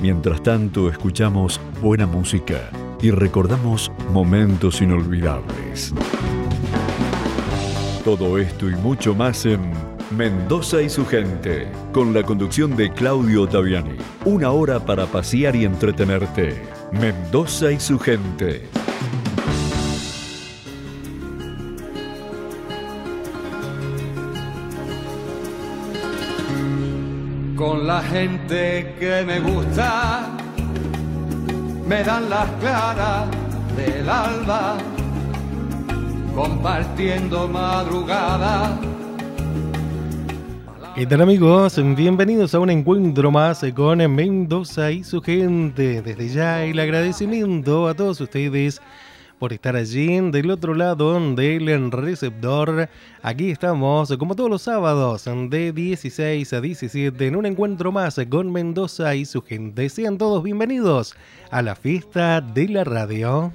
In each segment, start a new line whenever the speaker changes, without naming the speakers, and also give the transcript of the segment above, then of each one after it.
Mientras tanto, escuchamos buena música y recordamos momentos inolvidables. Todo esto y mucho más en Mendoza y su gente, con la conducción de Claudio Ottaviani. Una hora para pasear y entretenerte. Mendoza y su gente.
Con la gente que me gusta, me dan las claras del alba, compartiendo madrugada
¿Qué tal amigos? Bienvenidos a un encuentro más con Mendoza y su gente. Desde ya el agradecimiento a todos ustedes por estar allí del otro lado del receptor. Aquí estamos como todos los sábados de 16 a 17 en un encuentro más con Mendoza y su gente. Sean todos bienvenidos a la fiesta de la radio.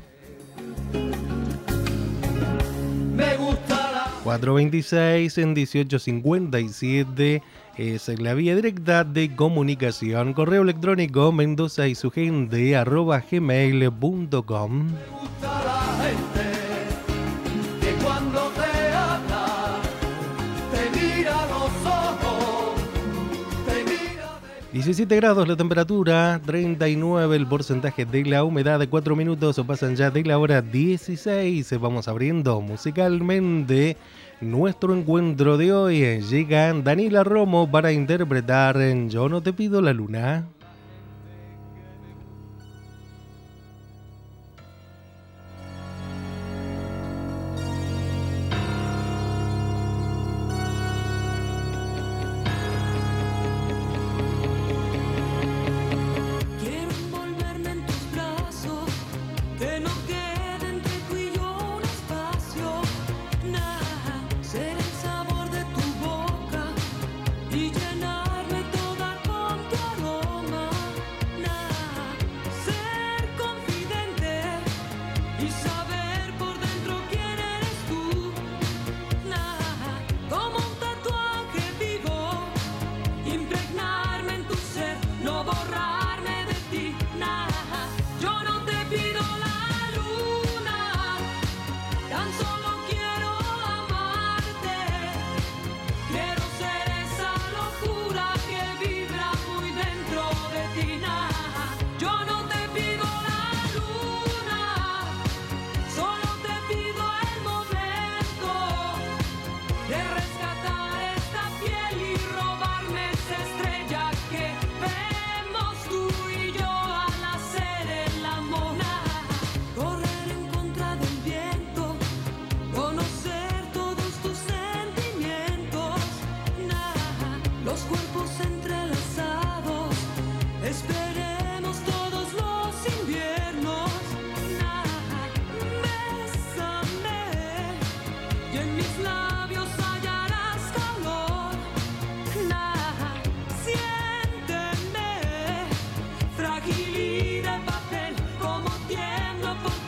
426 en 1857 es la vía directa de comunicación. Correo electrónico mendoza y su gente arroba gmail.com.
gente
17 grados la temperatura, 39 el porcentaje de la humedad, de 4 minutos o pasan ya de la hora 16. Vamos abriendo musicalmente nuestro encuentro de hoy. Llega Daniela Romo para interpretar Yo no te pido la luna.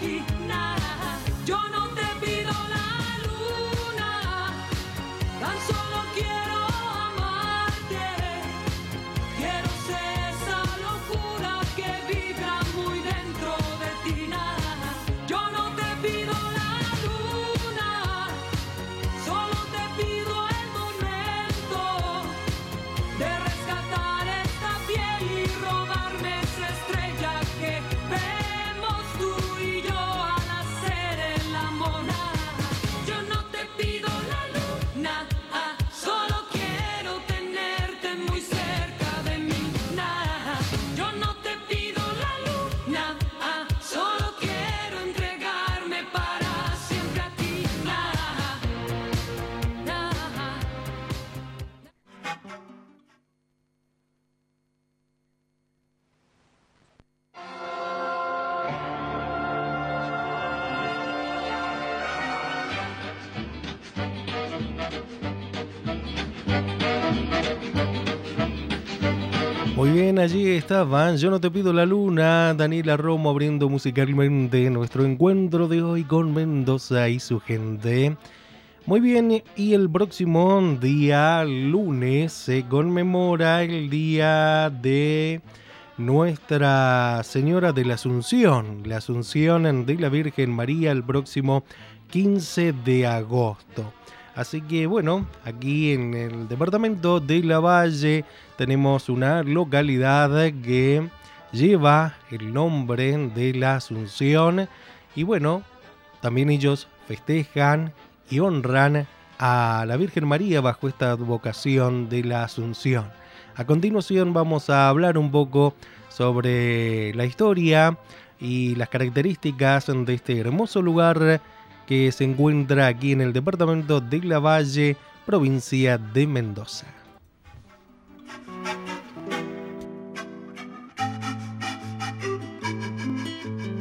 Muy allí estaban. Yo no te pido la luna. Daniela Romo abriendo musicalmente nuestro encuentro de hoy con Mendoza y su gente. Muy bien, y el próximo día lunes se conmemora el día de
Nuestra Señora de la Asunción, la Asunción de la Virgen María el próximo 15 de agosto. Así que bueno, aquí en el departamento de La Valle tenemos una localidad que lleva el nombre de la Asunción y bueno, también ellos festejan y honran a la Virgen María bajo esta vocación de la Asunción. A continuación vamos a hablar un poco sobre la historia y las características de este hermoso lugar que se encuentra aquí en el departamento de La Valle, provincia de Mendoza.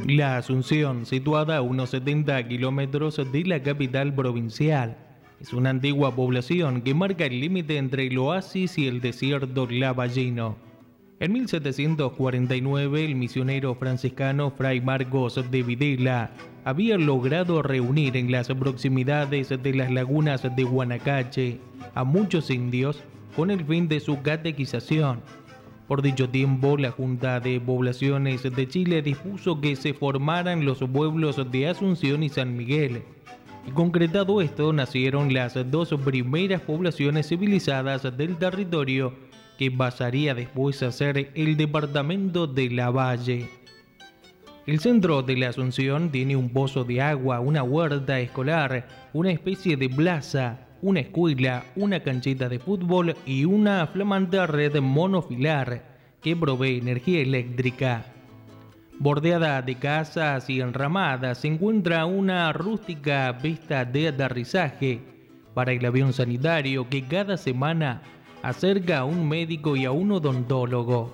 La Asunción, situada a unos 70 kilómetros de la capital provincial, es una antigua población que marca el límite entre el oasis y el desierto lavallino. En 1749, el misionero franciscano Fray Marcos de Videla había logrado reunir en las proximidades de las lagunas de Guanacache a muchos indios con el fin de su catequización. Por dicho tiempo, la Junta de Poblaciones de Chile dispuso que se formaran los pueblos de Asunción y San Miguel. Y concretado esto, nacieron las dos primeras poblaciones civilizadas del territorio que pasaría después a ser el departamento de La Valle. El centro de la Asunción tiene un pozo de agua, una huerta escolar, una especie de plaza, una escuela, una canchita de fútbol y una flamante red monofilar que provee energía eléctrica. Bordeada de casas y enramadas se encuentra una rústica pista de aterrizaje para el avión sanitario que cada semana acerca a un médico y a un odontólogo.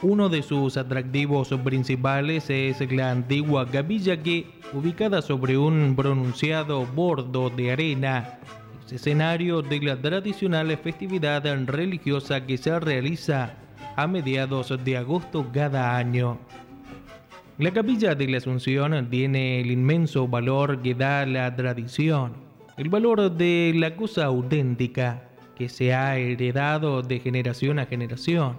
Uno de sus atractivos principales es la antigua capilla que, ubicada sobre un pronunciado bordo de arena, es escenario de la tradicional festividad religiosa que se realiza a mediados de agosto cada año. La capilla de la Asunción tiene el inmenso valor que da la tradición, el valor de la cosa auténtica se ha heredado de generación a generación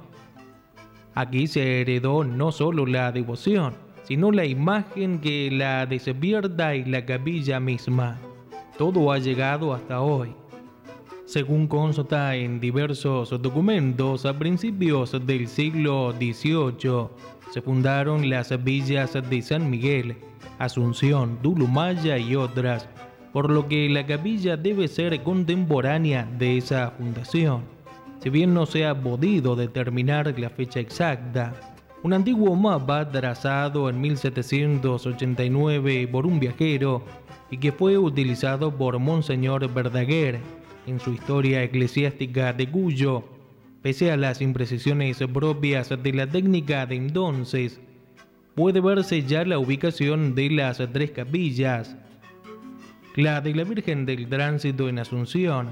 Aquí se heredó no solo la devoción, sino la imagen que la despierta y la capilla misma. Todo ha llegado hasta hoy. Según consta en diversos documentos, a principios del siglo XVIII se fundaron las villas de San Miguel, Asunción, Dulumaya y otras, por lo que la capilla debe ser contemporánea de esa fundación. Si bien no se ha podido determinar la fecha exacta, un antiguo mapa trazado en 1789 por un viajero y que fue utilizado por Monseñor Verdaguer en su historia eclesiástica de Cuyo, pese a las imprecisiones propias de la técnica de entonces, puede verse ya la ubicación de las tres capillas, la de la Virgen del Tránsito en Asunción,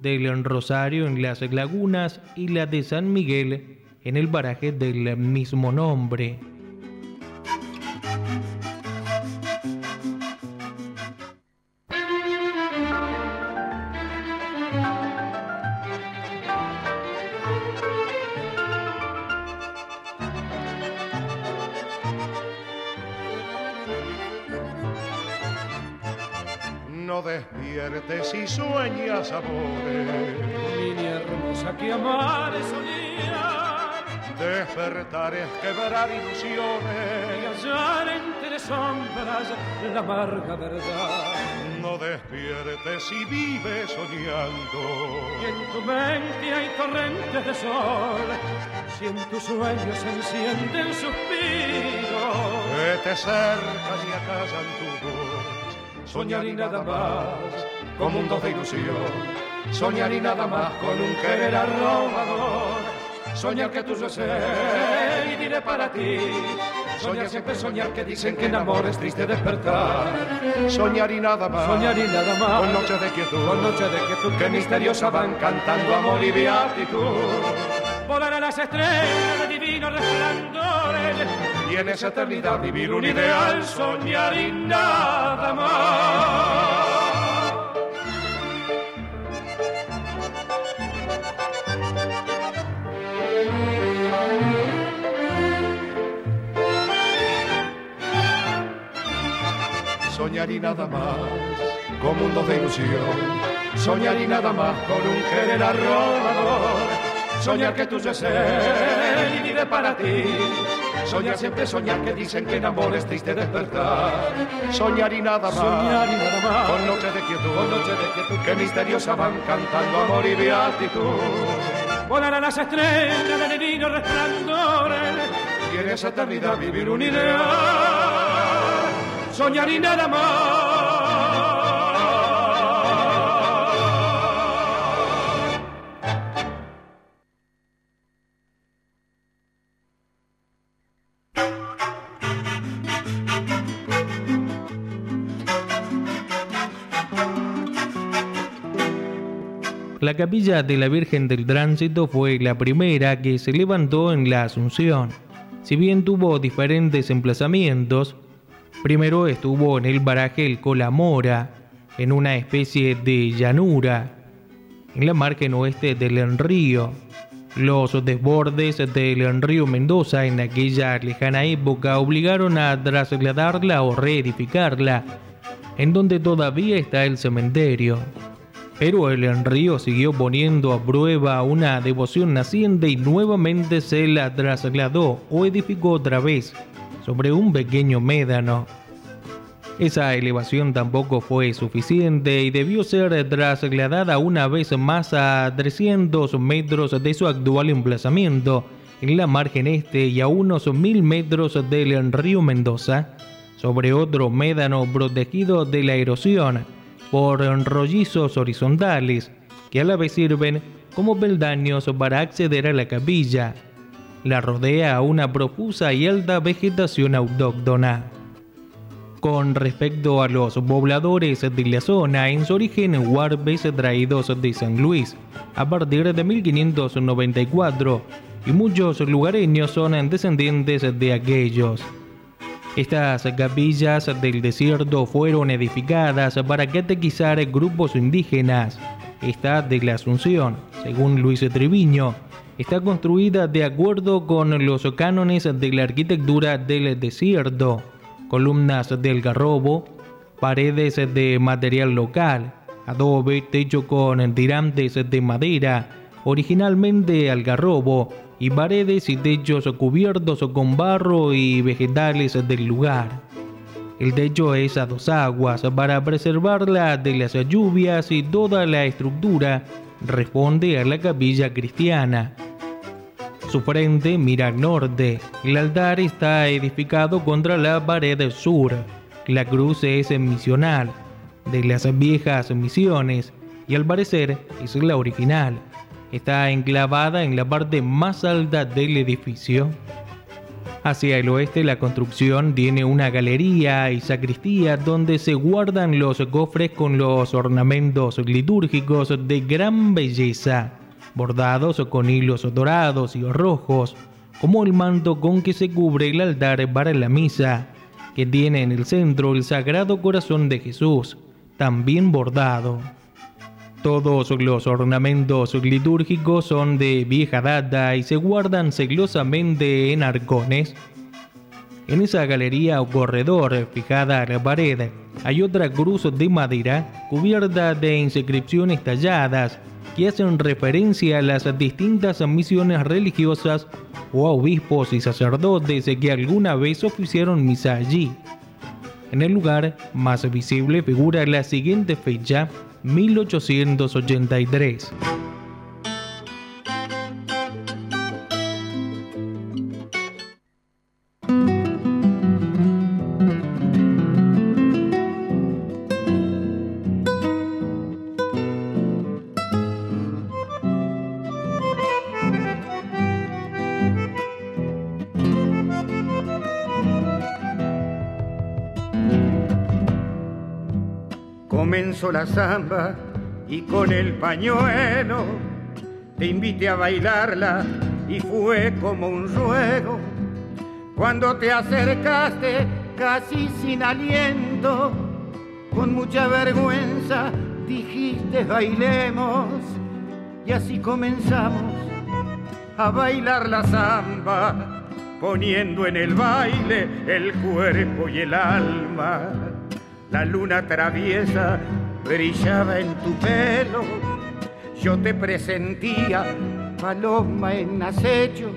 del Rosario en las Lagunas y la de San Miguel en el paraje del mismo nombre.
Despiertes y sueñas amores.
Niña hermosa que amar es soñar.
Despertar es quebrar ilusiones.
Y hallar entre sombras la amarga verdad.
No despiertes y vive soñando.
Y en tu mente hay torrentes de sol. Si en tus sueños se encienden suspiros.
Que te cercan y acasan tu voz
soñar y nada más, con mundos de ilusión, soñar y nada más con un querer arrobador, soñar que tú yo sé y diré para ti, soñar siempre soñar que dicen que en amor es triste despertar,
soñar y nada más,
soñar y nada más,
con noche de quietud,
con noche de quietud.
Que misteriosa van cantando amor y beatitud.
Volar a las estrellas de divinos resplandores.
Y en esa eternidad vivir un ideal, soñar y nada más.
Soñar y nada más, con mundos de ilusión, soñar y nada más con un querer arrobador, soñar que tú ya ser y vive para ti. Soñar siempre soñar que dicen que en amor es triste despertar. Soñar y nada más. Soñar y nada más. Con noche de quietud. Con noche de quietud. Que misteriosa van cantando amor y beatitud.
Volarán las estrellas de divino resplandor.
Y en esa eternidad vivir un ideal.
Soñar y nada más.
La capilla de la Virgen del Tránsito fue la primera que se levantó en la Asunción. Si bien tuvo diferentes emplazamientos, primero estuvo en el baraje El Colamora, en una especie de llanura, en la margen oeste del río. Los desbordes del río Mendoza en aquella lejana época obligaron a trasladarla o reedificarla, en donde todavía está el cementerio. Pero el río siguió poniendo a prueba una devoción naciente y nuevamente se la trasladó o edificó otra vez sobre un pequeño médano. Esa elevación tampoco fue suficiente y debió ser trasladada una vez más a 300 metros de su actual emplazamiento en la margen este y a unos mil metros del río Mendoza, sobre otro médano protegido de la erosión por rollizos horizontales que a la vez sirven como peldaños para acceder a la capilla. La rodea una profusa y alta vegetación autóctona. Con respecto a los pobladores de la zona, en su origen huarpes traídos de San Luis a partir de 1594 y muchos lugareños son descendientes de aquellos. Estas capillas del desierto fueron edificadas para catequizar grupos indígenas. Esta de la Asunción, según Luis Treviño, está construida de acuerdo con los cánones de la arquitectura del desierto, columnas del garrobo, paredes de material local, adobe, techo con tirantes de madera, originalmente algarrobo, y paredes y techos cubiertos con barro y vegetales del lugar. El techo es a dos aguas para preservarla de las lluvias y toda la estructura responde a la capilla cristiana. Su frente mira al norte. El altar está edificado contra la pared sur. La cruz es misional, de las viejas misiones, y al parecer es la original está enclavada en la parte más alta del edificio. Hacia el oeste la construcción tiene una galería y sacristía donde se guardan los cofres con los ornamentos litúrgicos de gran belleza, bordados con hilos dorados y rojos, como el manto con que se cubre el altar para la misa, que tiene en el centro el Sagrado Corazón de Jesús, también bordado. Todos los ornamentos litúrgicos son de vieja data y se guardan celosamente en arcones. En esa galería o corredor fijada a la pared hay otra cruz de madera cubierta de inscripciones talladas que hacen referencia a las distintas misiones religiosas o a obispos y sacerdotes que alguna vez oficiaron misa allí. En el lugar más visible figura la siguiente fecha 1883.
La samba y con el pañuelo te invité a bailarla y fue como un ruego. Cuando te acercaste casi sin aliento, con mucha vergüenza dijiste bailemos y así comenzamos a bailar la samba, poniendo en el baile el cuerpo y el alma La luna traviesa brillaba en tu pelo. Yo te presentía paloma en acecho.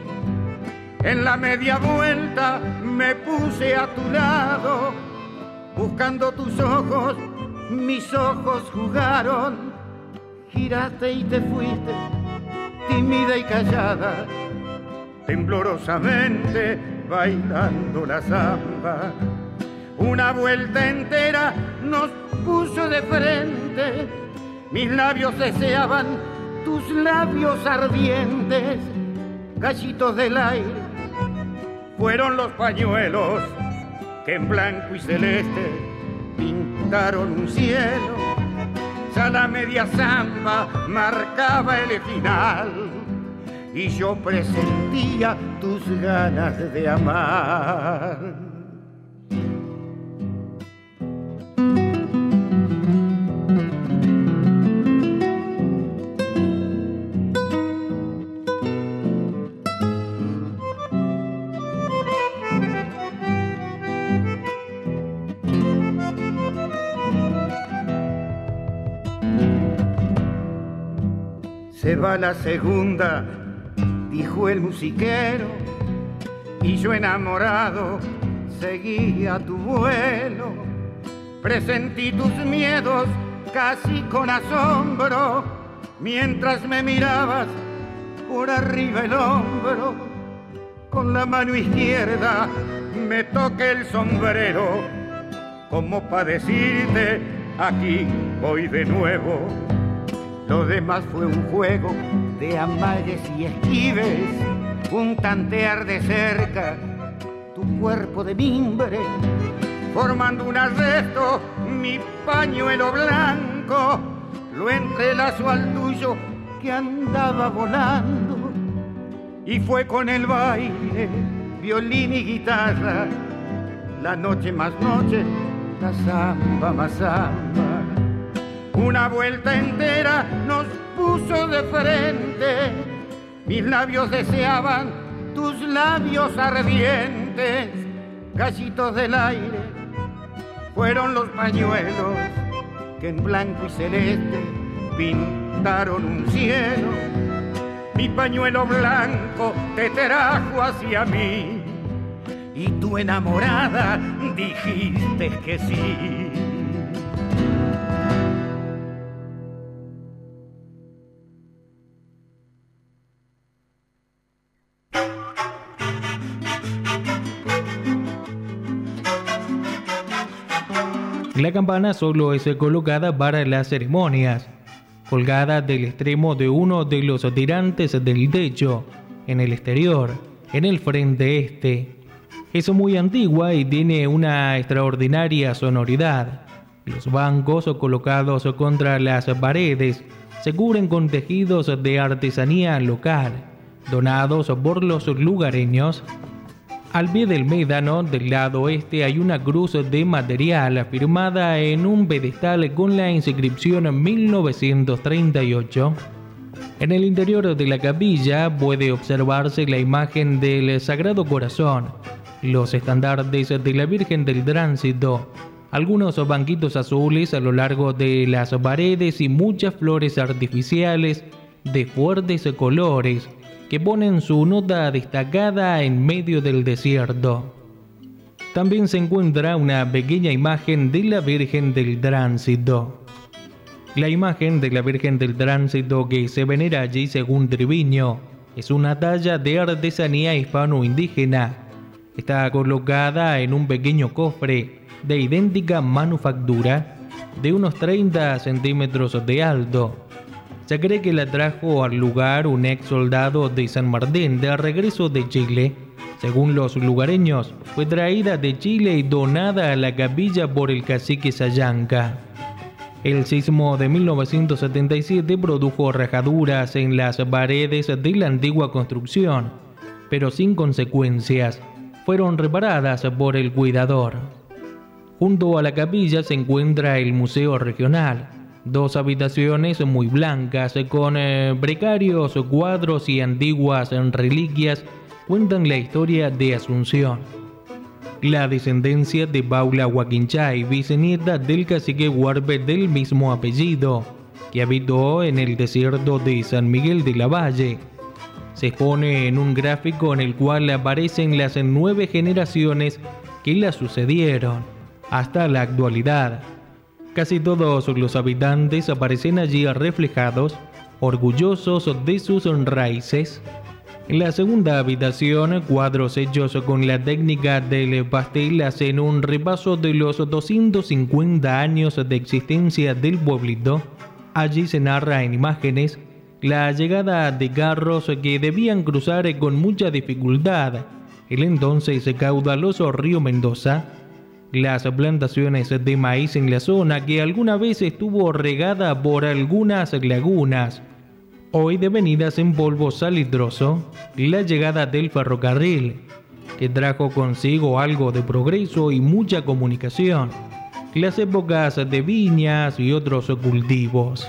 En la media vuelta me puse a tu lado, buscando tus ojos, mis ojos jugaron. Giraste y te fuiste, tímida y callada, temblorosamente bailando la samba. Una vuelta entera nos puso de frente, mis labios deseaban tus labios ardientes, gallitos del aire, fueron los pañuelos que en blanco y celeste pintaron un cielo. Ya la media zamba marcaba el final y yo presentía tus ganas de amar. Va la segunda, dijo el musiquero, y yo enamorado seguía tu vuelo. Presentí tus miedos casi con asombro, mientras me mirabas por arriba el hombro. Con la mano izquierda me toqué el sombrero, como para decirte, aquí voy de nuevo lo demás fue un juego de amalles y esquives, un tantear de cerca tu cuerpo de mimbre, formando un arresto, mi pañuelo blanco, lo entrelazo al tuyo que andaba volando, y fue con el baile, violín y guitarra, la noche más noche, la samba más samba una vuelta entera nos puso de frente. Mis labios deseaban tus labios ardientes, gallitos del aire. Fueron los pañuelos que en blanco y celeste pintaron un cielo. Mi pañuelo blanco te trajo hacia mí y tu enamorada dijiste que sí.
La campana solo es colocada para las ceremonias, colgada del extremo de uno de los tirantes del techo, en el exterior, en el frente este. Es muy antigua y tiene una extraordinaria sonoridad. Los bancos colocados contra las paredes se cubren con tejidos de artesanía local, donados por los lugareños al pie del médano, del lado oeste, hay una cruz de material firmada en un pedestal con la inscripción 1938. En el interior de la capilla puede observarse la imagen del Sagrado Corazón, los estandartes de la Virgen del Tránsito, algunos banquitos azules a lo largo de las paredes y muchas flores artificiales de fuertes colores que ponen su nota destacada en medio del desierto. También se encuentra una pequeña imagen de la Virgen del Tránsito. La imagen de la Virgen del Tránsito que se venera allí según Triviño es una talla de artesanía hispano-indígena. Está colocada en un pequeño cofre de idéntica manufactura de unos 30 centímetros de alto se cree que la trajo al lugar un ex soldado de San Martín de regreso de Chile. Según los lugareños, fue traída de Chile y donada a la capilla por el cacique Sayanca. El sismo de 1977 produjo rajaduras en las paredes de la antigua construcción, pero sin consecuencias. Fueron reparadas por el cuidador. Junto a la capilla se encuentra el Museo Regional, dos habitaciones muy blancas con eh, precarios cuadros y antiguas reliquias cuentan la historia de Asunción. la descendencia de Paula Huaquinchay, bisnieta del cacique Huarbe del mismo apellido, que habitó en el desierto de San Miguel de la Valle. Se expone en un gráfico en el cual aparecen las nueve generaciones que la sucedieron hasta la actualidad. Casi todos los habitantes aparecen allí reflejados, orgullosos de sus raíces. En la segunda habitación, cuadros hechos con la técnica del pastel hacen un repaso de los 250 años de existencia del pueblito. Allí se narra en imágenes la llegada de carros que debían cruzar con mucha dificultad el entonces caudaloso río Mendoza, las plantaciones de maíz en la zona que alguna vez estuvo regada por algunas lagunas, hoy devenidas en polvo salitroso, la llegada del ferrocarril, que trajo consigo algo de progreso y mucha comunicación, las épocas de viñas y otros cultivos.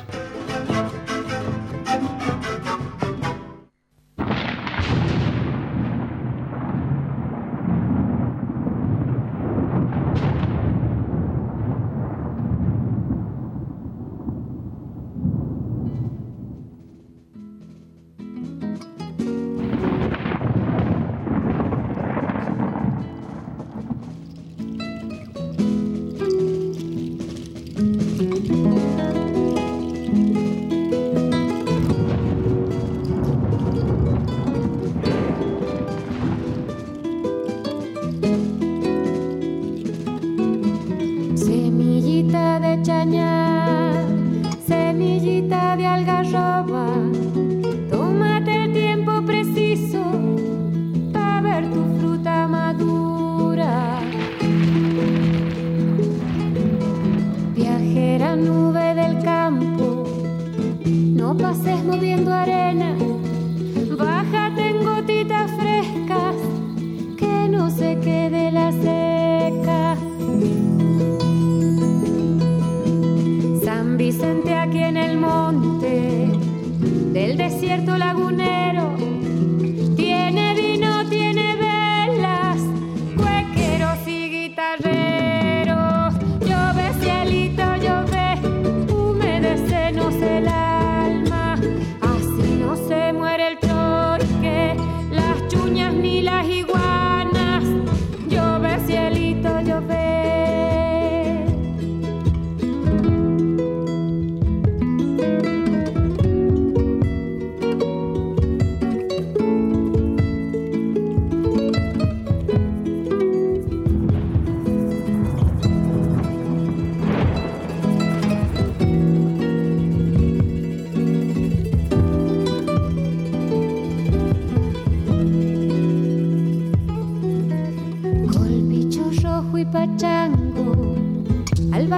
El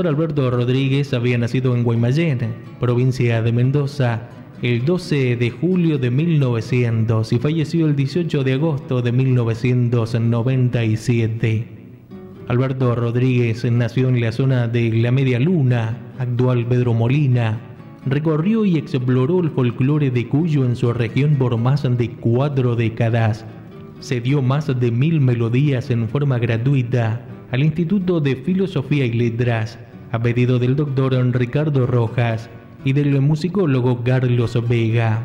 Alberto Rodríguez había nacido en Guaymallén, provincia de Mendoza, el 12 de julio de 1900 y falleció el 18 de agosto de 1997. Alberto Rodríguez nació en la zona de la Media Luna, actual Pedro Molina. Recorrió y exploró el folclore de Cuyo en su región por más de cuatro décadas se dio más de mil melodías en forma gratuita al Instituto de Filosofía y Letras a pedido del doctor Ricardo Rojas y del musicólogo Carlos Vega.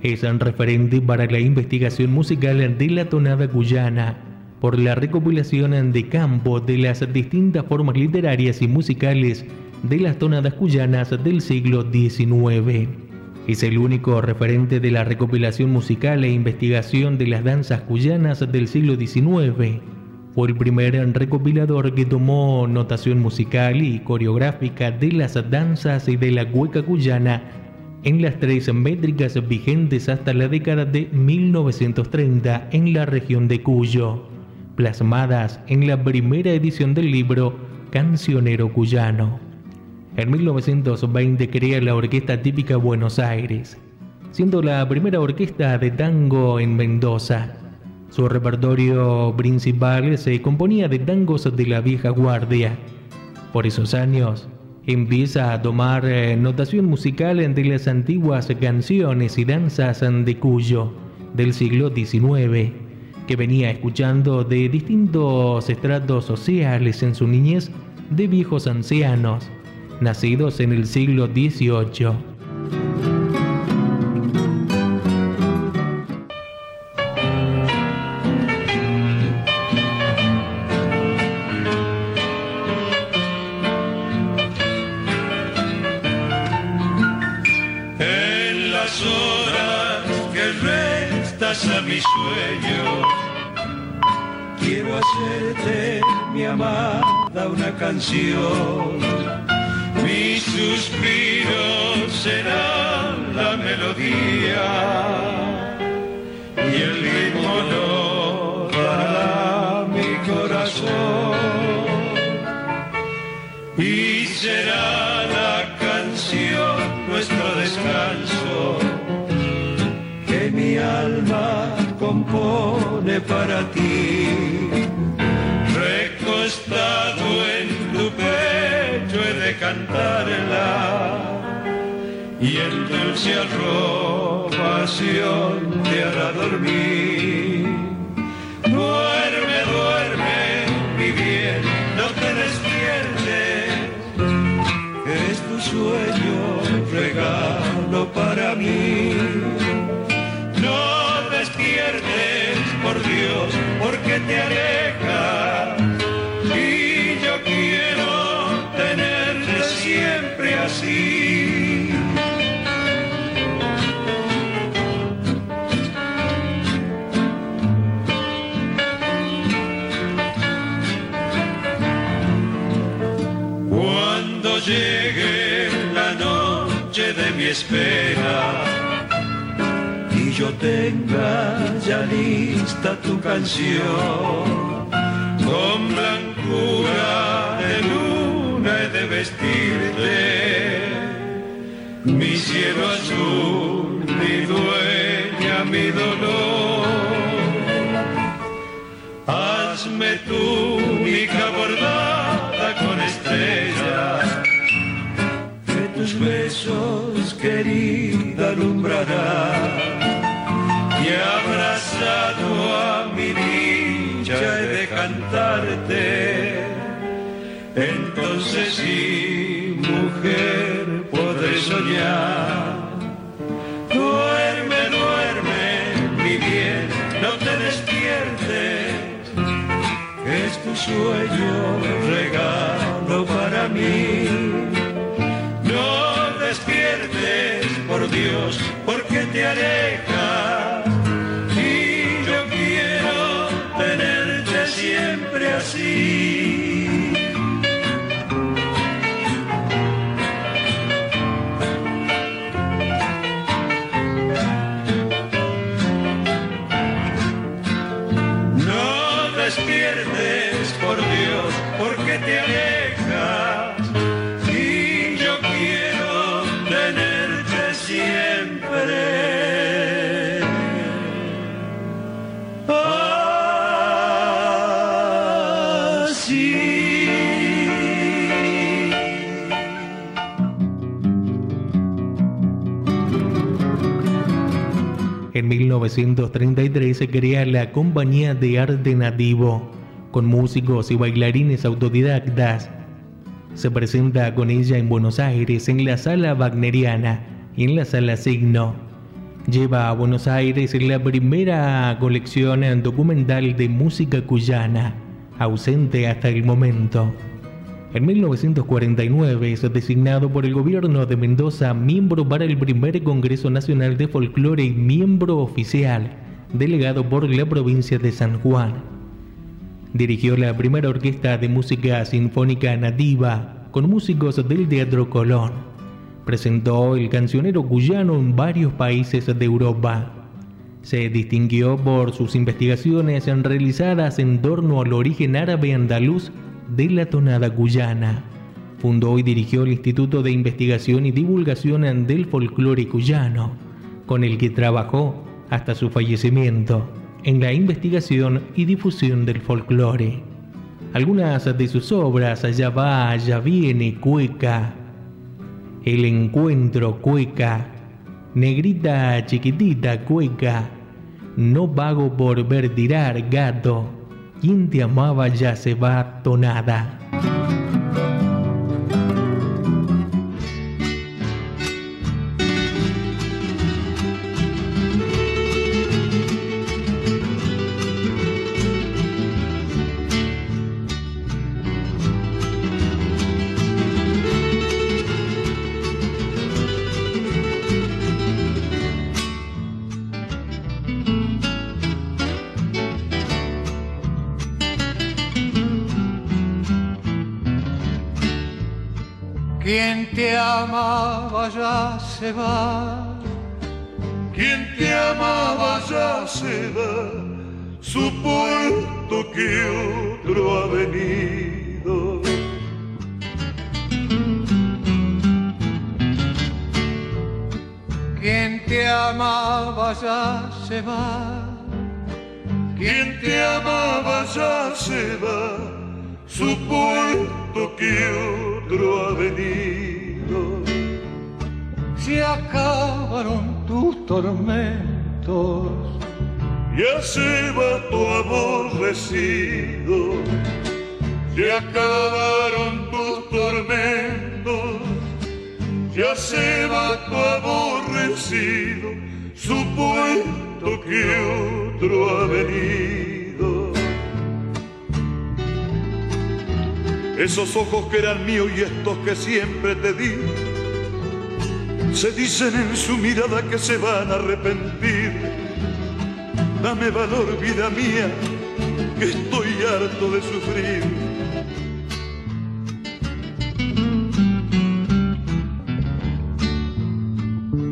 Es un referente para la investigación musical de la tonada cuyana por la recopilación de campo de las distintas formas literarias y musicales de las tonadas cuyanas del siglo XIX. Es el único referente de la recopilación musical e investigación de las danzas cuyanas del siglo XIX. Fue el primer recopilador que tomó notación musical y coreográfica de las danzas y de la cueca cuyana en las tres métricas vigentes hasta la década de 1930 en la región de Cuyo, plasmadas en la primera edición del libro Cancionero Cuyano. En 1920 crea la Orquesta Típica Buenos Aires, siendo la primera orquesta de tango en Mendoza. Su repertorio principal se componía de tangos de la vieja guardia. Por esos años, empieza a tomar eh, notación musical de las antiguas canciones y danzas de Cuyo del siglo XIX, que venía escuchando de distintos estratos sociales en su niñez de viejos ancianos nacidos en el siglo XVIII.
Restas a mi sueño, quiero hacerte mi amada una canción. Mis suspiros serán la melodía y el ritmo no compone para ti recostado en tu pecho he de cantarla y el dulce arropación te hará dormir. Duerme, duerme, mi bien, no te despiertes, es tu sueño regalo para porque te y yo quiero siempre así. Cuando llegue la noche de mi espera yo tenga ya lista tu canción con blancura de luz de vestirte, mi cielo azul, mi dueña, mi dolor. Hazme tu única bordada con estrellas, que tus besos, entonces sí, mujer, podré soñar. Duerme, duerme, mi bien, no te despiertes, es tu sueño regalo para mí. No despiertes, por Dios, porque te aleja.
1933 se crea la Compañía de Arte Nativo, con músicos y bailarines autodidactas. Se presenta con ella en Buenos Aires en la Sala Wagneriana y en la Sala Signo. Lleva a Buenos Aires la primera colección documental de música cuyana, ausente hasta el momento. En 1949 es designado por el gobierno de Mendoza miembro para el primer Congreso Nacional de Folclore y miembro oficial, delegado por la provincia de San Juan. Dirigió la primera orquesta de música sinfónica nativa con músicos del Teatro Colón. Presentó el cancionero cuyano en varios países de Europa. Se distinguió por sus investigaciones realizadas en torno al origen árabe andaluz de la tonada cuyana. Fundó y dirigió el Instituto de Investigación y Divulgación del Folclore Cuyano, con el que trabajó hasta su fallecimiento en la investigación y difusión del folclore. Algunas de sus obras, Ya va, ya viene, Cueca, El encuentro, Cueca, Negrita chiquitita, Cueca, No pago por ver tirar, gato, te amaba ya se va tonada.
Quien te amaba ya se va, supuesto que otro ha venido. Quien te amaba ya se va. Quien te amaba ya se va, supuesto que otro ha venido se acabaron tus tormentos. Ya se va tu aborrecido, se acabaron tus tormentos. Ya se va tu aborrecido, supuesto que otro ha venido. Esos ojos que eran míos y estos que siempre te di se dicen en su mirada que se van a arrepentir. Dame valor, vida mía, que estoy harto de sufrir.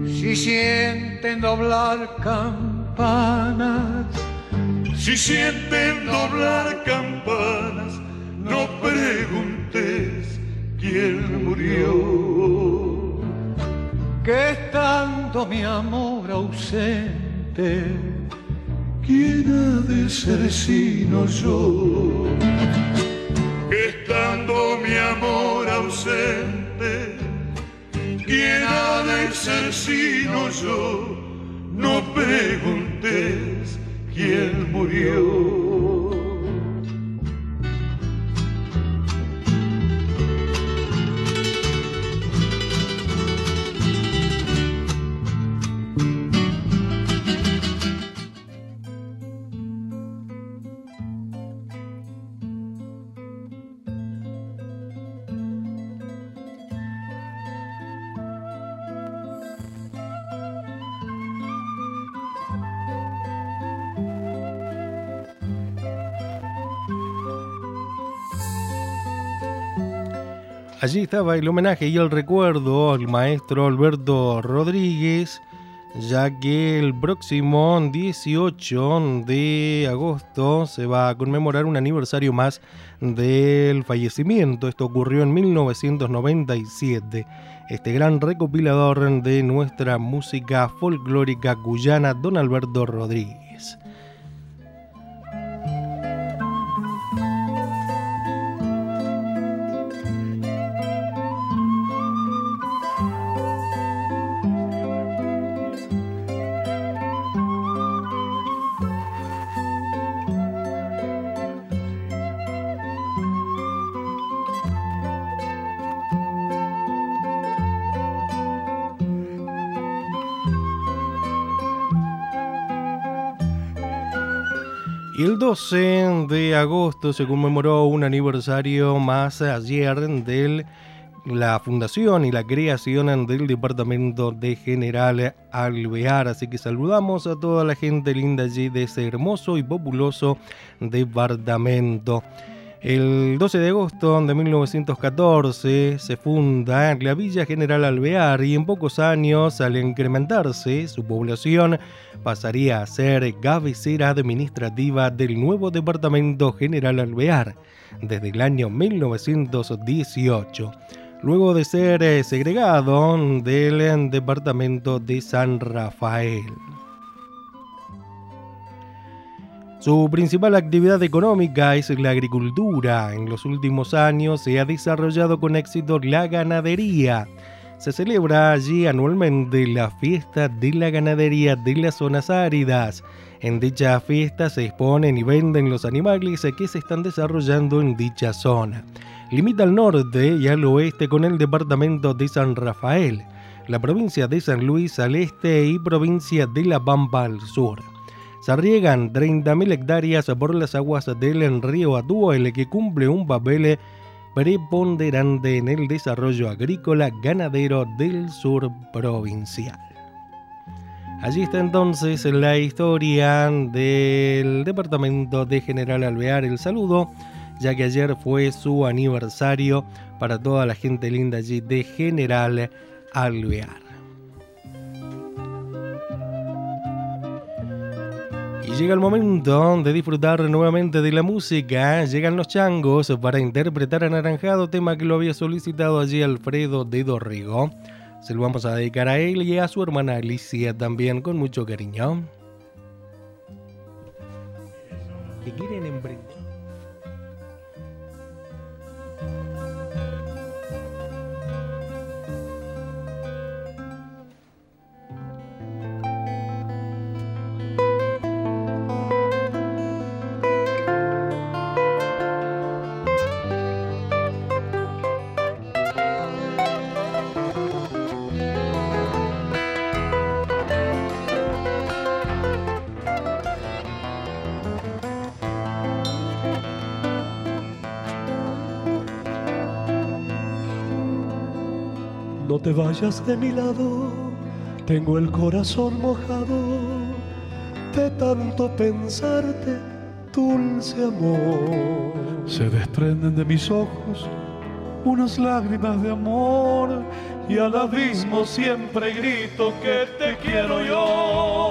Si sienten doblar campanas, si sienten doblar campanas, no preguntes quién murió que estando mi amor ausente, ¿quién ha de ser sino yo? Que estando mi amor ausente, ¿quién ha de ser sino yo? No preguntes quién murió.
Allí estaba el homenaje y el recuerdo al maestro Alberto Rodríguez, ya que el próximo 18 de agosto se va a conmemorar un aniversario más del fallecimiento. Esto ocurrió en 1997. Este gran recopilador de nuestra música folclórica cuyana, don Alberto Rodríguez. 12 de agosto se conmemoró un aniversario más ayer de la fundación y la creación del departamento de General Alvear. Así que saludamos a toda la gente linda allí de ese hermoso y populoso departamento. El 12 de agosto de 1914 se funda la Villa General Alvear y en pocos años, al incrementarse su población, pasaría a ser cabecera administrativa del nuevo Departamento General Alvear desde el año 1918, luego de ser segregado del Departamento de San Rafael. Su principal actividad económica es la agricultura. En los últimos años se ha desarrollado con éxito la ganadería. Se celebra allí anualmente la fiesta de la ganadería de las zonas áridas. En dicha fiesta se exponen y venden los animales que se están desarrollando en dicha zona. Limita al norte y al oeste con el departamento de San Rafael, la provincia de San Luis al este y provincia de La Pampa al sur. Se riegan 30.000 hectáreas por las aguas del río Atuel que cumple un papel preponderante en el desarrollo agrícola ganadero del sur provincial. Allí está entonces la historia del departamento de General Alvear. El saludo, ya que ayer fue su aniversario para toda la gente linda allí de General Alvear. Y llega el momento de disfrutar nuevamente de la música. Llegan los changos para interpretar Anaranjado, tema que lo había solicitado allí Alfredo de Dorrigo. Se lo vamos a dedicar a él y a su hermana Alicia también con mucho cariño. ¿Qué quieren emprender?
Te vayas de mi lado, tengo el corazón mojado de tanto pensarte, dulce amor. Se desprenden de mis ojos unas lágrimas de amor y al abismo siempre grito que te quiero yo.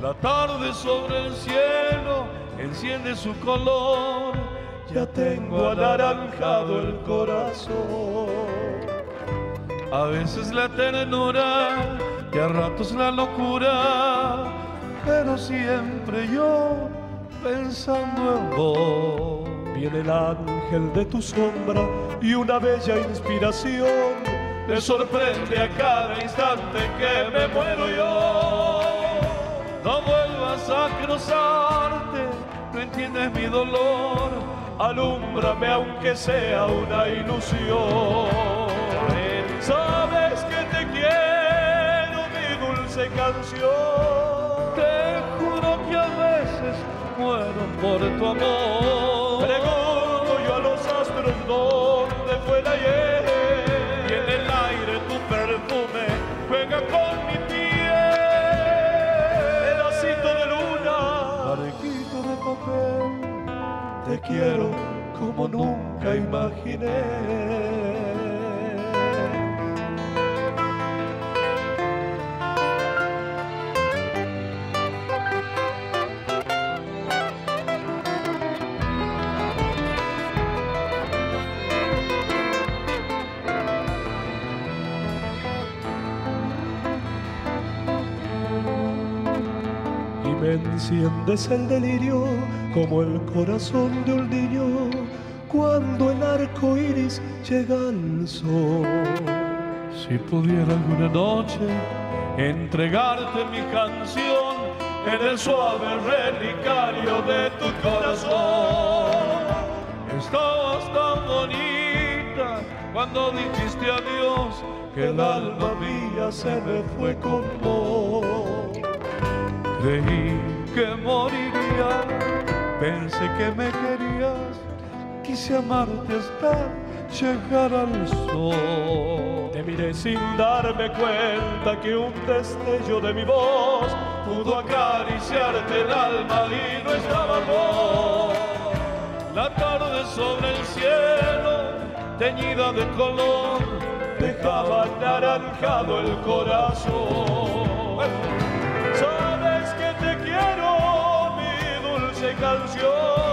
La tarde sobre el cielo enciende su color, ya tengo anaranjado el corazón. A veces la ternura y a ratos la locura, pero siempre yo pensando en vos. Viene el ángel de tu sombra y una bella inspiración me sorprende a cada instante que me muero yo. No vuelvas a cruzarte, no entiendes mi dolor, alúmbrame aunque sea una ilusión. Dulce canción. Te juro que a veces muero por tu amor. Pregunto yo a los astros dónde fue la ayer. Y en el aire tu perfume juega con mi piel. Pedacito de luna, barquito de papel. Te quiero como nunca imaginé. Enciendes el delirio como el corazón de un niño cuando el arco iris llega al sol. Si pudiera alguna noche entregarte mi canción en el suave relicario de tu corazón. Estabas tan bonita cuando dijiste adiós que el alma mía se me fue con vos. Creí que moriría. Pensé que me querías, quise amarte hasta llegar al sol. Te miré sin darme cuenta que un destello de mi voz pudo acariciarte el alma y no estaba vos. La tarde sobre el cielo, teñida de color, dejaba anaranjado el corazón. Canción.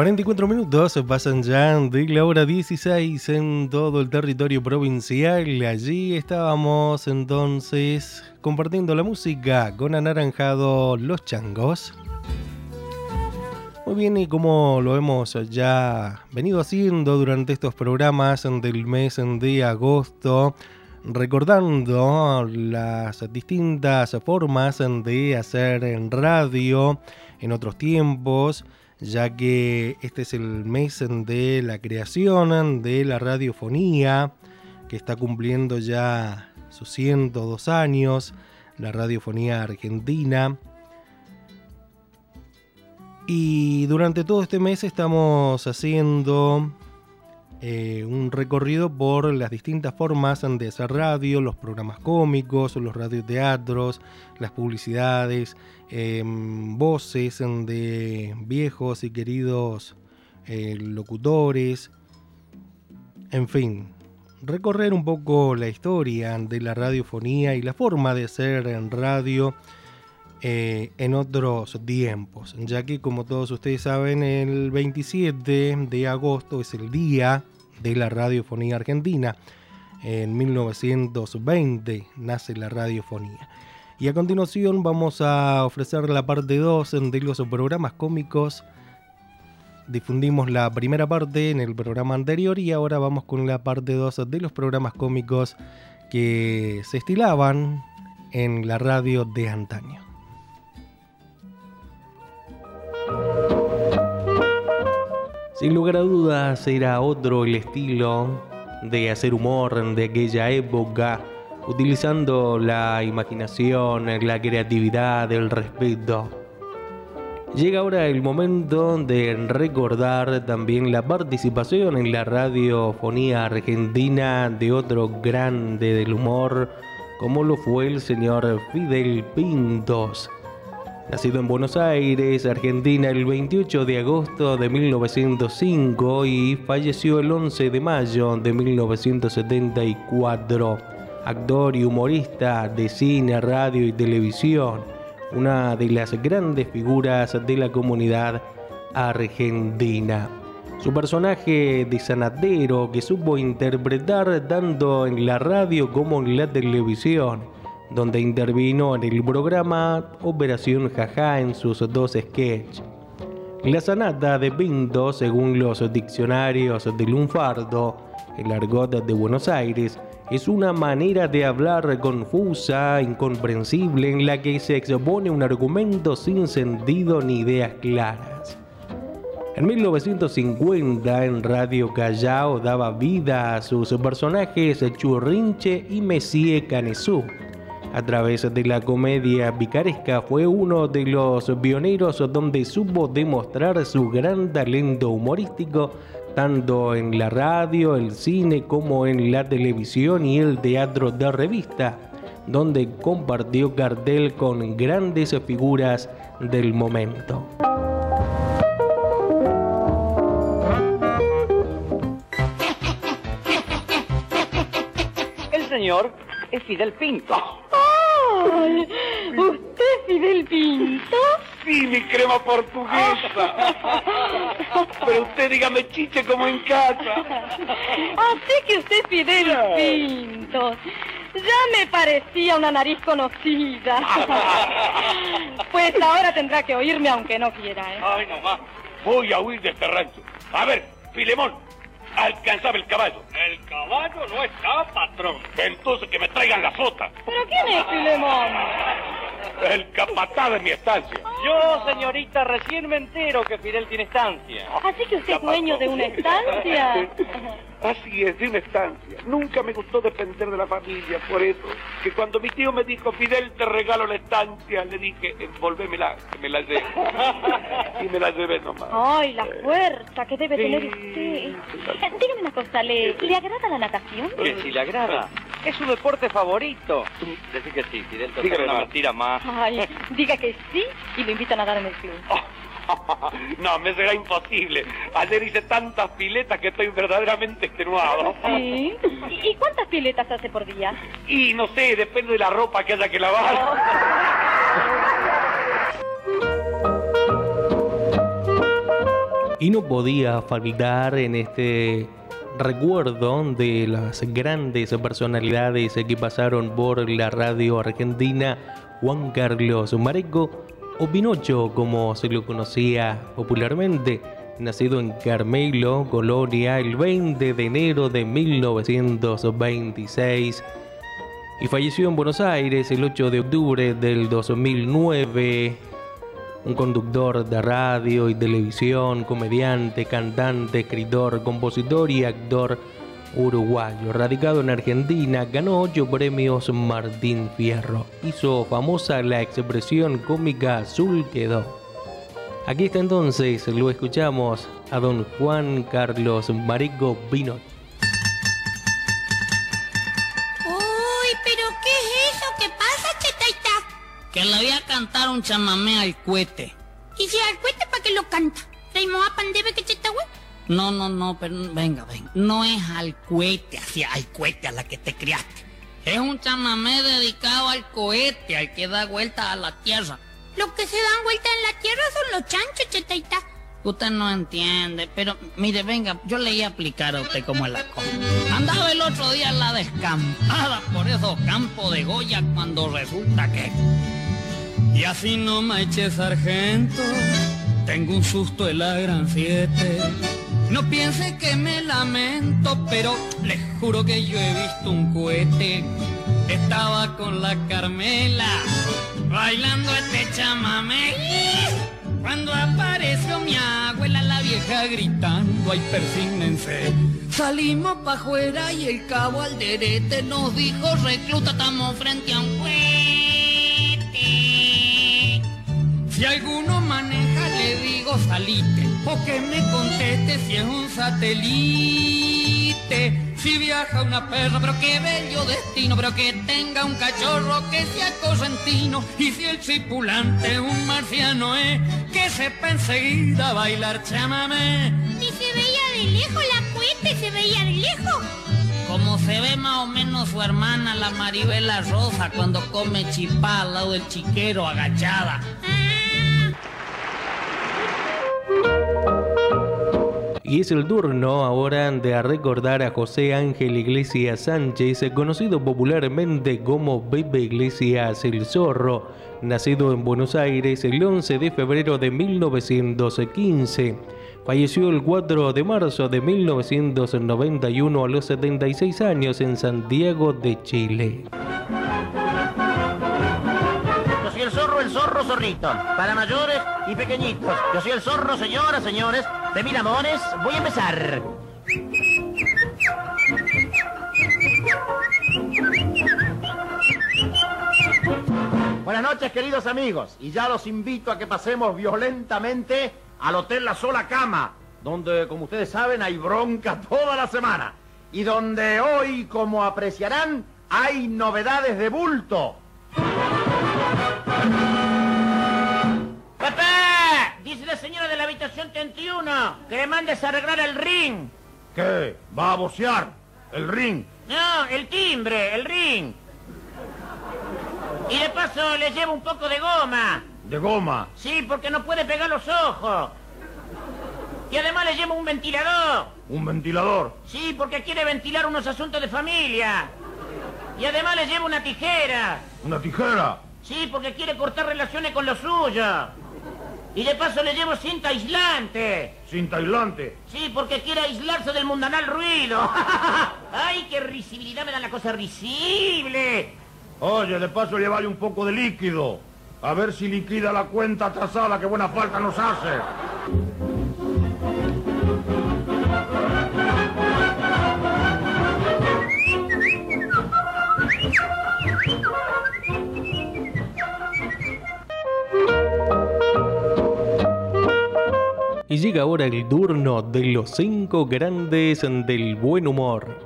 44 minutos pasan ya de la hora 16 en todo el territorio provincial. Allí estábamos entonces compartiendo la música con Anaranjado Los Changos. Muy bien, y como lo hemos ya venido haciendo durante estos programas del mes de agosto, recordando las distintas formas de hacer en radio en otros tiempos ya que este es el mes de la creación de la radiofonía, que está cumpliendo ya sus 102 años, la radiofonía argentina. Y durante todo este mes estamos haciendo eh, un recorrido por las distintas formas de hacer radio, los programas cómicos, los radioteatros, las publicidades, em, voces de viejos y queridos eh, locutores, en fin, recorrer un poco la historia de la radiofonía y la forma de hacer en radio eh, en otros tiempos, ya que como todos ustedes saben, el 27 de agosto es el día de la radiofonía argentina. En 1920 nace la radiofonía. Y a continuación vamos a ofrecer la parte 2 de los programas cómicos. Difundimos la primera parte en el programa anterior y ahora vamos con la parte 2 de los programas cómicos que se estilaban en la radio de antaño. Sin lugar a dudas era otro el estilo de hacer humor de aquella época, utilizando la imaginación, la creatividad, el respeto. Llega ahora el momento de recordar también la participación en la radiofonía argentina de otro grande del humor, como lo fue el señor Fidel Pintos Nacido en Buenos Aires, Argentina, el 28 de agosto de 1905 y falleció el 11 de mayo de 1974. Actor y humorista de cine, radio y televisión, una de las grandes figuras de la comunidad argentina. Su personaje de sanatero que supo interpretar tanto en la radio como en la televisión donde intervino en el programa Operación Jaja en sus dos sketches. La sanata de Pinto, según los diccionarios de Lunfardo, el argot de Buenos Aires, es una manera de hablar confusa, incomprensible, en la que se expone un argumento sin sentido ni ideas claras. En 1950, en Radio Callao daba vida a sus personajes Churrinche y Messie Canesú a través de la comedia picaresca fue uno de los pioneros donde supo demostrar su gran talento humorístico tanto en la radio, el cine como en la televisión y el teatro de revista, donde compartió cartel con grandes figuras del momento.
El señor es Fidel Pinto.
¿Usted es Fidel Pinto?
Sí, mi crema portuguesa. Pero usted dígame chiche como en casa.
Así que usted es Fidel Pinto. Ya me parecía una nariz conocida. Pues ahora tendrá que oírme aunque no quiera, ¿eh?
Ay, nomás. Voy a huir de este rancho. A ver, Filemón, alcanzaba el caballo.
El caballo no está, patrón.
Entonces que me traigan la sota.
¿Pero quién es Filemón?
El capataz de mi estancia.
Yo, señorita, recién me entero que Fidel tiene estancia.
Así que usted es dueño de una estancia.
Así es, de una estancia. Nunca me gustó depender de la familia, por eso, que cuando mi tío me dijo, Fidel, te regalo la estancia, le dije, envolvémela, que me la lleve. y me la llevé nomás.
Ay, la fuerza que debe tener usted. Eh, dígame una cosa, ¿le, ¿le agrada la natación?
Que si le agrada. Es su deporte favorito. Decir que sí, Fidel, te
Dígame
una mentira más.
Ay, diga que sí y lo invitan a nadar en el club.
no, me será imposible. Ayer hice tantas piletas que estoy verdaderamente extenuado.
¿Sí? ¿Y y cuántas piletas hace por día?
Y no sé, depende de la ropa que haya que lavar.
Y no podía faltar en este recuerdo de las grandes personalidades que pasaron por la radio argentina, Juan Carlos Marengo o Pinocho como se lo conocía popularmente, nacido en Carmelo, Colonia, el 20 de enero de 1926 y falleció en Buenos Aires el 8 de octubre del 2009 un conductor de radio y televisión, comediante, cantante, escritor, compositor y actor uruguayo. Radicado en Argentina, ganó ocho premios Martín Fierro. Hizo famosa la expresión cómica azul quedó. Aquí está entonces, lo escuchamos a don Juan Carlos Marico Pinot.
Uy, pero ¿qué es eso? ¿Qué pasa, chetaita?
Que le voy a cantar un chamamé al cohete.
¿Y si al cuete para qué lo canta? ¿Reimoa pandebe que cheta, güey?
No, no, no, pero venga, venga. No es al cohete, así, al cohete a la que te criaste. Es un chamamé dedicado al cohete, al que da vuelta a la tierra.
Los que se dan vuelta en la tierra son los chanchos, chetaita.
Usted no entiende, pero mire, venga, yo le iba a explicar a usted cómo es la cosa. Andaba el otro día en la descampada por esos campos de Goya cuando resulta que... Y así no me eche sargento, tengo un susto en la gran siete. No piense que me lamento, pero les juro que yo he visto un cohete. Estaba con la Carmela, bailando este chamamé. Cuando apareció mi abuela, la vieja gritando, ay, persígnense. Salimos pa' afuera y el cabo alderete nos dijo, recluta, estamos frente a un cohete. Si alguno maneja, le digo, salite, o que me conteste si es un satélite. Si viaja una perra, pero qué bello destino, pero que tenga un cachorro que sea correntino. Y si el tripulante un marciano es, que sepa enseguida bailar chamamé.
Ni se veía de lejos la cuete, se veía de lejos.
Como se ve más o menos su hermana, la Maribela Rosa, cuando come chipá al lado del chiquero agachada.
Y es el turno ahora de recordar a José Ángel Iglesias Sánchez, conocido popularmente como Bebe Iglesias el Zorro, nacido en Buenos Aires el 11 de febrero de 1915. Falleció el 4 de marzo de 1991 a los 76 años en Santiago de Chile.
Para mayores y pequeñitos. Yo soy el zorro, señoras, señores, de mil amores. Voy a empezar. Buenas noches, queridos amigos, y ya los invito a que pasemos violentamente al Hotel La Sola Cama, donde, como ustedes saben, hay bronca toda la semana, y donde hoy, como apreciarán, hay novedades de bulto. 71, que mandes a arreglar el ring.
¿Qué? ¿Va a bocear? ¿El ring?
No, el timbre, el ring. Y de paso le llevo un poco de goma.
¿De goma?
Sí, porque no puede pegar los ojos. Y además le llevo un ventilador.
¿Un ventilador?
Sí, porque quiere ventilar unos asuntos de familia. Y además le llevo una tijera.
¿Una tijera?
Sí, porque quiere cortar relaciones con lo suyo. Y de paso le llevo cinta aislante.
¿Cinta aislante?
Sí, porque quiere aislarse del mundanal ruido. ¡Ay, qué risibilidad me da la cosa risible!
Oye, de paso llevale un poco de líquido. A ver si liquida la cuenta atrasada que buena falta nos hace.
Y llega ahora el turno de los cinco grandes del buen humor.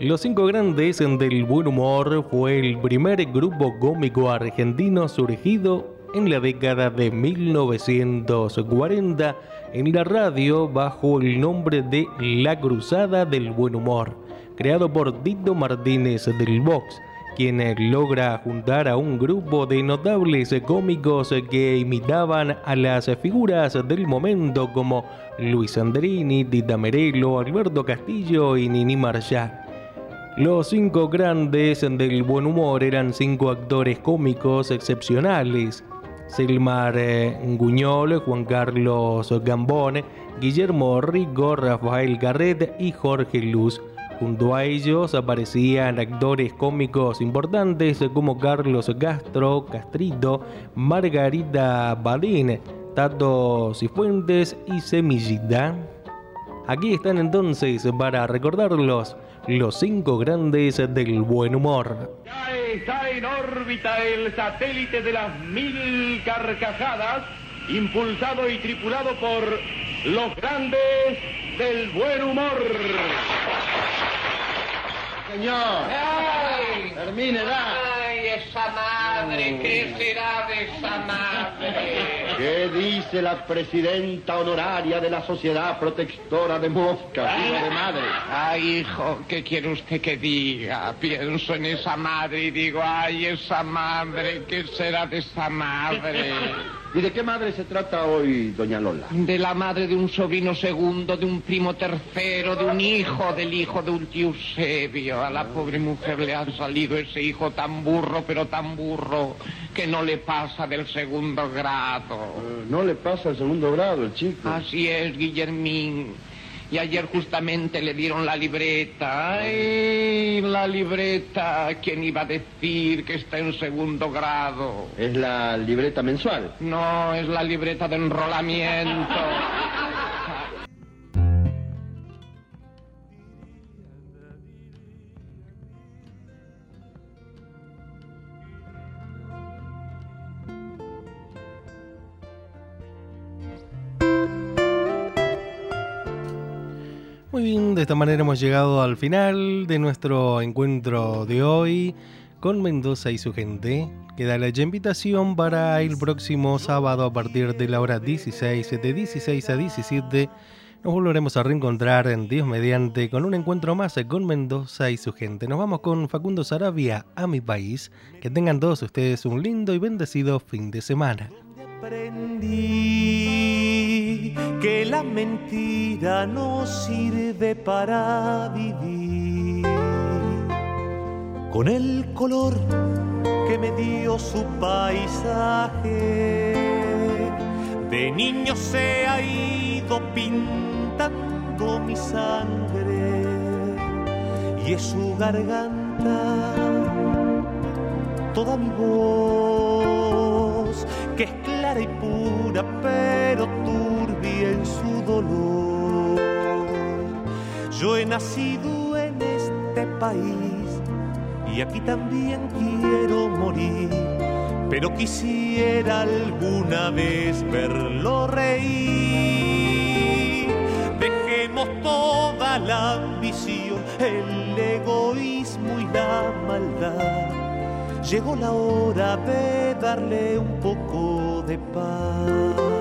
Los cinco grandes del buen humor fue el primer grupo cómico argentino surgido en la década de 1940 en la radio bajo el nombre de La Cruzada del Buen Humor, creado por Tito Martínez del Vox quien logra juntar a un grupo de notables cómicos que imitaban a las figuras del momento como Luis Andrini, Tita Merelo, Alberto Castillo y Nini Marchá. Los cinco grandes del buen humor eran cinco actores cómicos excepcionales. Selmar eh, Guñol, Juan Carlos Gambón, Guillermo Rico, Rafael Garret y Jorge Luz. Junto a ellos aparecían actores cómicos importantes como Carlos Castro, Castrito, Margarita Badín, Tato Cifuentes y Semillita. Aquí están entonces para recordarlos los cinco grandes del buen humor.
Ya está en órbita el satélite de las mil carcajadas, impulsado y tripulado por los grandes del buen humor.
Señor.
¡Ay!
Termine, da.
¡Ay, esa madre! ¿Qué será de esa madre?
¿Qué dice la presidenta honoraria de la Sociedad Protectora de Moscas, hijo de madre?
Ay, hijo, ¿qué quiere usted que diga? Pienso en esa madre y digo, ay, esa madre, ¿qué será de esa madre?
¿Y de qué madre se trata hoy, doña Lola?
De la madre de un sobrino segundo, de un primo tercero, de un hijo, del hijo de un tío Eusebio. A la pobre mujer le ha salido ese hijo tan burro, pero tan burro, que no le pasa del segundo grado.
Eh, no le pasa el segundo grado, el chico.
Así es, Guillermín. Y ayer justamente le dieron la libreta. ¡Ay, la libreta! ¿Quién iba a decir que está en segundo grado?
¿Es la libreta mensual?
No, es la libreta de enrolamiento.
Muy bien, de esta manera hemos llegado al final de nuestro encuentro de hoy con Mendoza y su gente. Queda la invitación para el próximo sábado a partir de la hora 16, de 16 a 17. Nos volveremos a reencontrar en Dios mediante con un encuentro más con Mendoza y su gente. Nos vamos con Facundo Sarabia a mi país. Que tengan todos ustedes un lindo y bendecido fin de semana.
Que la mentira no sirve para vivir. Con el color que me dio su paisaje, de niño se ha ido pintando mi sangre y es su garganta toda mi voz que es clara y pura, pero en su dolor. Yo he nacido en este país y aquí también quiero morir, pero quisiera alguna vez verlo reír. Dejemos toda la ambición, el egoísmo y la maldad llegó la hora de darle un poco de paz.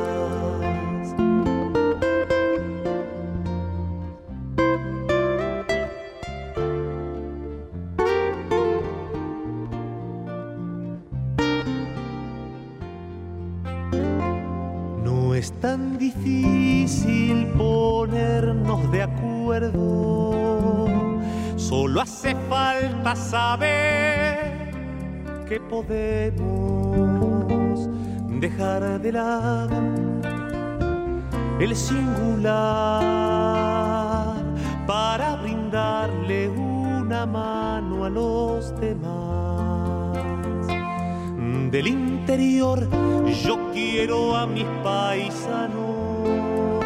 Es tan difícil ponernos de acuerdo, solo hace falta saber que podemos dejar de lado el singular para brindarle una mano a los demás. Del interior yo quiero a mis paisanos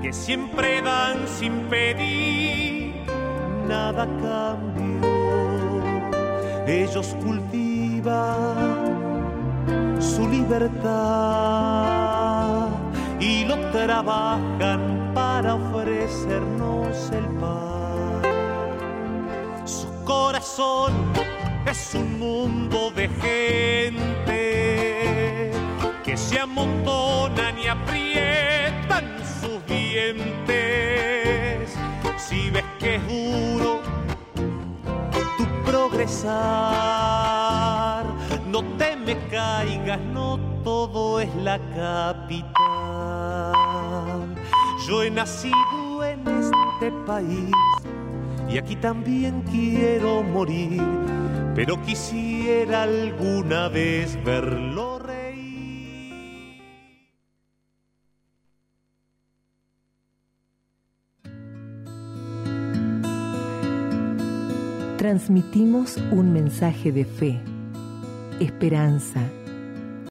que siempre dan sin pedir nada cambio. Ellos cultivan su libertad y lo trabajan para ofrecernos el pan. Su corazón es un mundo de gente que se amontonan y aprietan sus dientes. Si ves que es duro tu progresar, no te me caigas, no todo es la capital. Yo he nacido en este país y aquí también quiero morir, pero quisiera alguna vez verlo reír.
Transmitimos un mensaje de fe, esperanza,